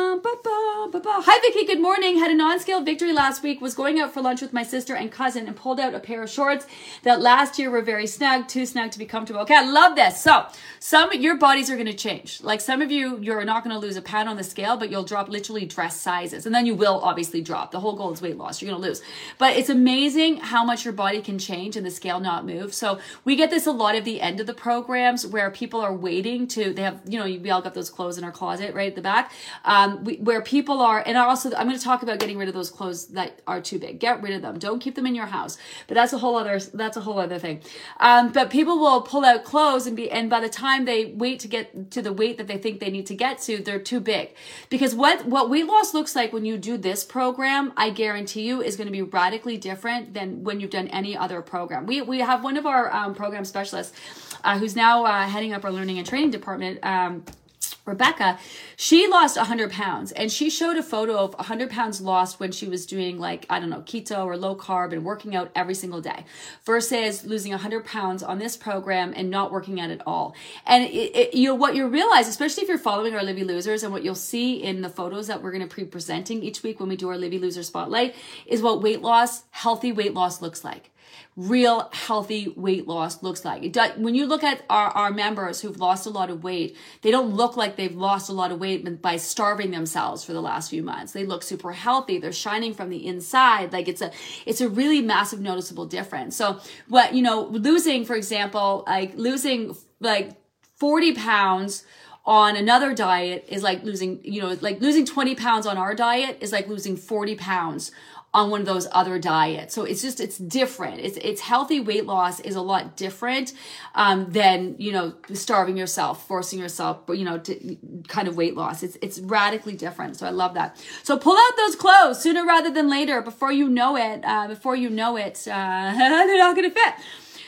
Hi, Vicky. Good morning. Had a non-scale victory last week. Was going out for lunch with my sister and cousin and pulled out a pair of shorts that last year were very snug, too snug to be comfortable. Okay, I love this. So some your bodies are going to change. Like some of you, you're not going to lose a pound on the scale, but you'll drop literally dress sizes, and then you will obviously drop. The whole goal is weight loss. You're going to lose, but it's amazing how much your body can change and the scale not move. So we get this a lot at the end of the programs where people are waiting to. They have you know we all got those clothes in our closet right at the back um, we, where people are, and also I'm going to talk about getting rid of those clothes that are too big. Get rid of them. Don't keep them in your house. But that's a whole other that's a whole other thing. Um, but people will pull out clothes and be, and by the time they wait to get to the weight that they think they need to get to, they're too big. Because what what weight loss looks like when you do this program, I guarantee you, is going to be radically different than when you've done any other program. We we have one of our um, program specialists uh, who's now uh, heading up our learning and training department. Um, Rebecca, she lost 100 pounds and she showed a photo of 100 pounds lost when she was doing like, I don't know, keto or low carb and working out every single day versus losing 100 pounds on this program and not working out at all. And it, it, you know, what you realize, especially if you're following our Livy Losers and what you'll see in the photos that we're going to be presenting each week when we do our Livy Loser Spotlight is what weight loss, healthy weight loss looks like real healthy weight loss looks like. Does, when you look at our, our members who've lost a lot of weight, they don't look like they've lost a lot of weight by starving themselves for the last few months. They look super healthy. They're shining from the inside. Like it's a, it's a really massive noticeable difference. So what, you know, losing, for example, like losing like 40 pounds on another diet is like losing, you know, like losing 20 pounds on our diet is like losing 40 pounds on one of those other diets. So it's just it's different. It's it's healthy weight loss is a lot different um, than you know starving yourself, forcing yourself, you know, to kind of weight loss. It's it's radically different. So I love that. So pull out those clothes sooner rather than later. Before you know it, uh, before you know it, uh, they're not going to fit.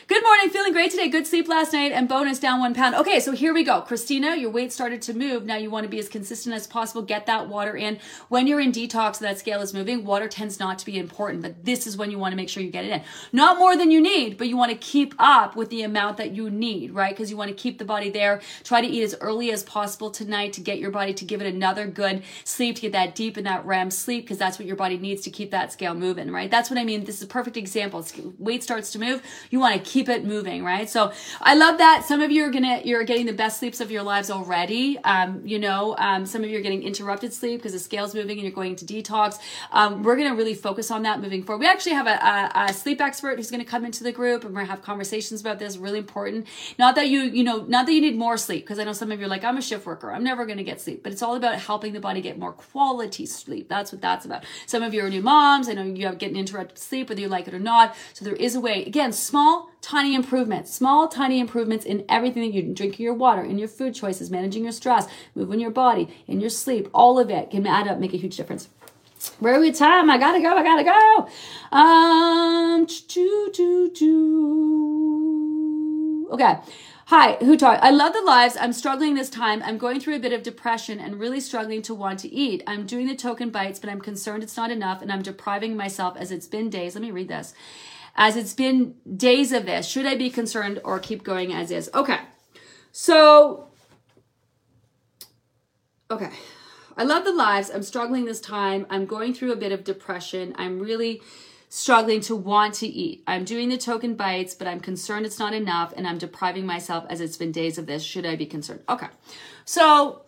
Good morning. Feeling great today. Good sleep last night and bonus down one pound. Okay, so here we go. Christina, your weight started to move. Now you want to be as consistent as possible. Get that water in. When you're in detox, that scale is moving. Water tends not to be important, but this is when you want to make sure you get it in. Not more than you need, but you want to keep up with the amount that you need, right? Because you want to keep the body there. Try to eat as early as possible tonight to get your body to give it another good sleep, to get that deep and that REM sleep, because that's what your body needs to keep that scale moving, right? That's what I mean. This is a perfect example. Weight starts to move. You want to keep it moving, right? So I love that. Some of you are gonna you're getting the best sleeps of your lives already. Um, you know, um, some of you are getting interrupted sleep because the scale's moving and you're going to detox. Um, we're gonna really focus on that moving forward. We actually have a, a, a sleep expert who's gonna come into the group and we're gonna have conversations about this. Really important. Not that you you know not that you need more sleep because I know some of you are like I'm a shift worker. I'm never gonna get sleep, but it's all about helping the body get more quality sleep. That's what that's about. Some of you are new moms. I know you have getting interrupted sleep whether you like it or not. So there is a way. Again, small tiny improvements, small, tiny improvements in everything that you do, drinking your water, in your food choices, managing your stress, moving your body, in your sleep, all of it can add up, make a huge difference. Where are we time? I gotta go, I gotta go. Um, choo, choo, choo. okay. Hi, Hutar. I love the lives. I'm struggling this time. I'm going through a bit of depression and really struggling to want to eat. I'm doing the token bites, but I'm concerned it's not enough and I'm depriving myself as it's been days. Let me read this as it's been days of this. Should I be concerned or keep going as is? Okay. So, okay. I love the lives. I'm struggling this time. I'm going through a bit of depression. I'm really struggling to want to eat. I'm doing the token bites, but I'm concerned it's not enough and I'm depriving myself as it's been days of this. Should I be concerned? Okay. So,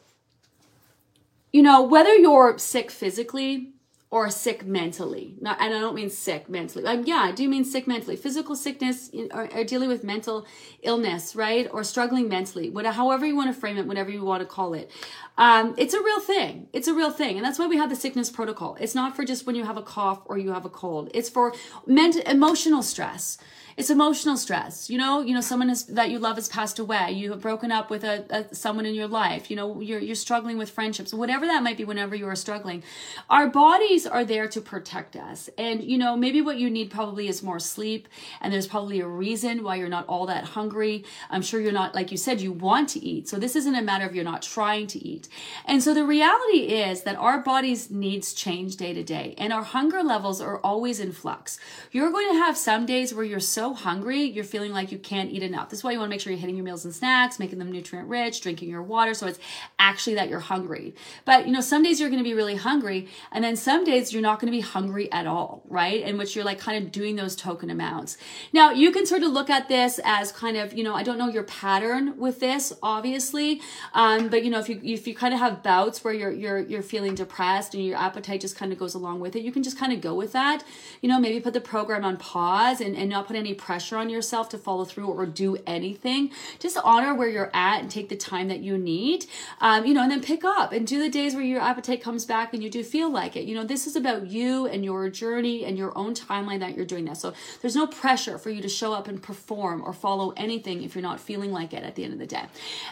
you know, whether you're sick physically, or sick mentally. Not, and I don't mean sick mentally. Like, yeah, I do mean sick mentally. Physical sickness or, or dealing with mental illness, right? Or struggling mentally. Whatever, however you want to frame it, whatever you want to call it. Um, it's a real thing. It's a real thing. And that's why we have the sickness protocol. It's not for just when you have a cough or you have a cold. It's for mental, emotional stress it's emotional stress. You know, you know, someone has, that you love has passed away. You have broken up with a, a, someone in your life. You know, you're you're struggling with friendships, whatever that might be. Whenever you are struggling, our bodies are there to protect us. And you know, maybe what you need probably is more sleep. And there's probably a reason why you're not all that hungry. I'm sure you're not, like you said, you want to eat. So this isn't a matter of you're not trying to eat. And so the reality is that our bodies needs change day to day, and our hunger levels are always in flux. You're going to have some days where you're so hungry, you're feeling like you can't eat enough. This is why you want to make sure you're hitting your meals and snacks, making them nutrient rich, drinking your water. So it's actually that you're hungry. But, you know, some days you're going to be really hungry. And then some days you're not going to be hungry at all, right? In which you're like kind of doing those token amounts. Now, you can sort of look at this as kind of, you know, I don't know your pattern with this, obviously. Um, but, you know, if you, if you kind of have bouts where you're, you're, you're feeling depressed and your appetite just kind of goes along with it, you can just kind of go with that. You know, maybe put the program on pause and, and not put any pressure on yourself to follow through or do anything. Just honor where you're at and take the time that you need. Um, you know, and then pick up and do the days where your appetite comes back and you do feel like it. You know, this is about you and your journey and your own timeline that you're doing that. So there's no pressure for you to show up and perform or follow anything if you're not feeling like it at the end of the day.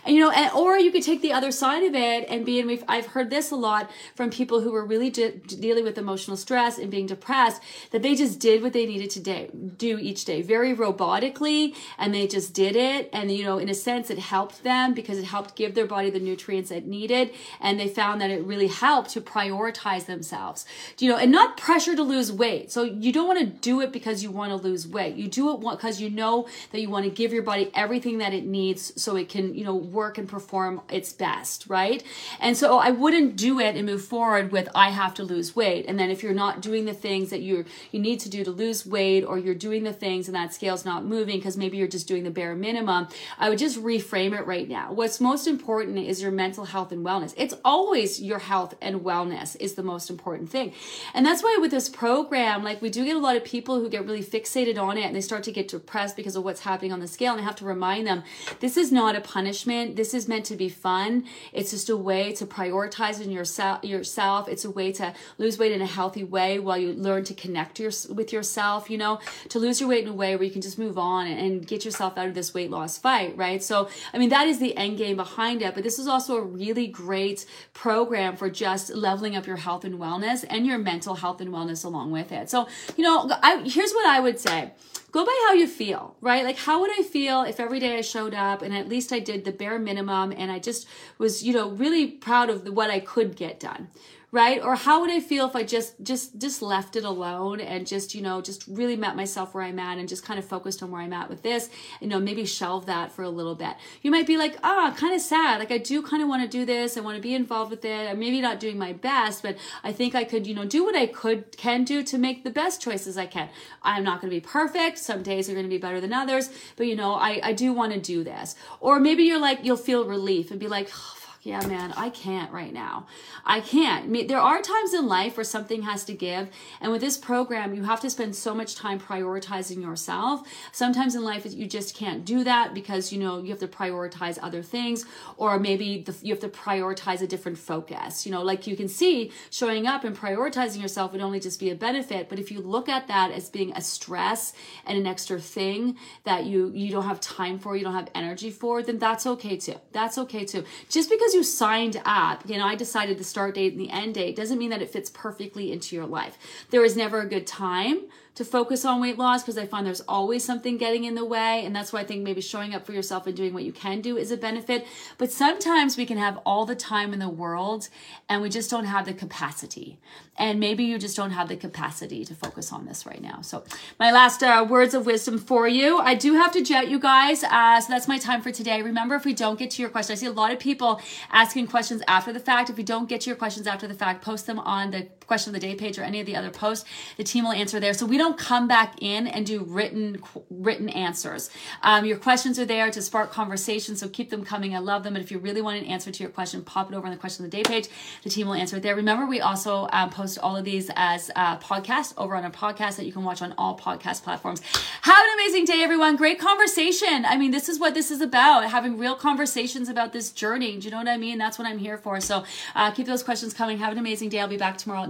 And you know, and, or you could take the other side of it and be, and we've, I've heard this a lot from people who were really de- dealing with emotional stress and being depressed that they just did what they needed to day, do each day very robotically and they just did it. And you know in a sense it helped them because it helped give their body the nutrients it needed and they found that it really helped to prioritize themselves. You know and not pressure to lose weight. So you don't want to do it because you want to lose weight. You do it because you know that you want to give your body everything that it needs so it can you know work and perform its best right? And so oh, i wouldn't do it and move forward with i have to lose weight. And then if you're not doing the things that you you need to do to lose weight or you're doing the things and that scale's not moving because maybe you're just doing the bare minimum, I would just reframe it right now. What's most important is your mental health and wellness. It's always your health and wellness is the most important thing. And that's why with this program, like we do get a lot of people who get really fixated on it and they start to get depressed because of what's happening on the scale. And I have to remind them this is not a punishment. This is meant to be fun. It's just a way to prioritize in yourself. yourself. It's a way to lose weight in a healthy way while you learn to connect your, with yourself, you know, to lose your weight in a way where you can just move on and, get yourself out of this weight loss fight, right? So, I mean, that is the end game behind it. But this is also a really great program for just leveling up your health and wellness and your mental health and wellness along with it. So, you know, I, here's what I would say go by how you feel, right? Like, how would I feel if every day I showed up and at least I did the bare minimum and I just was, you know, really proud of what I could get done, right? Or how would I feel if I just just just left it alone and just, you know, just really met myself where I'm at and just kind of focused on where I'm at with this, you know, maybe shelve that for a little bit. You might be like, "Ah, oh, kind of sad. Like I do kind of want to do this. I want to be involved with it. I'm maybe not doing my best, but I think I could, you know, do what I could can do to make the best choices I can. I'm not going to be perfect. Some days are going to be better than others, but you know, I I do want to do this. Or maybe you're like you'll feel relief and be like, oh, yeah, man, I can't right now. I can't. I mean, there are times in life where something has to give. And with this program, you have to spend so much time prioritizing yourself. Sometimes in life, you just can't do that because, you know, you have to prioritize other things, or maybe the, you have to prioritize a different focus. You know, like you can see showing up and prioritizing yourself would only just be a benefit. But if you look at that as being a stress and an extra thing that you, you don't have time for, you don't have energy for, then that's okay too. That's okay too. Just because you signed up, you know, I decided the start date and the end date doesn't mean that it fits perfectly into your life. There is never a good time to focus on weight loss because I find there's always something getting in the way. And that's why I think maybe showing up for yourself and doing what you can do is a benefit. But sometimes we can have all the time in the world and we just don't have the capacity. And maybe you just don't have the capacity to focus on this right now. So, my last uh, words of wisdom for you I do have to jet, you guys. Uh, so, that's my time for today. Remember, if we don't get to your question, I see a lot of people asking questions after the fact. If we don't get to your questions after the fact, post them on the question of the day page or any of the other posts. The team will answer there. So, we don't come back in and do written written answers. Um, your questions are there to spark conversation, so keep them coming. I love them. But if you really want an answer to your question, pop it over on the question of the day page. The team will answer it there. Remember, we also um, post all of these as uh, podcasts over on a podcast that you can watch on all podcast platforms. Have an amazing day, everyone. Great conversation. I mean, this is what this is about having real conversations about this journey. Do you know what I mean? That's what I'm here for. So uh, keep those questions coming. Have an amazing day. I'll be back tomorrow at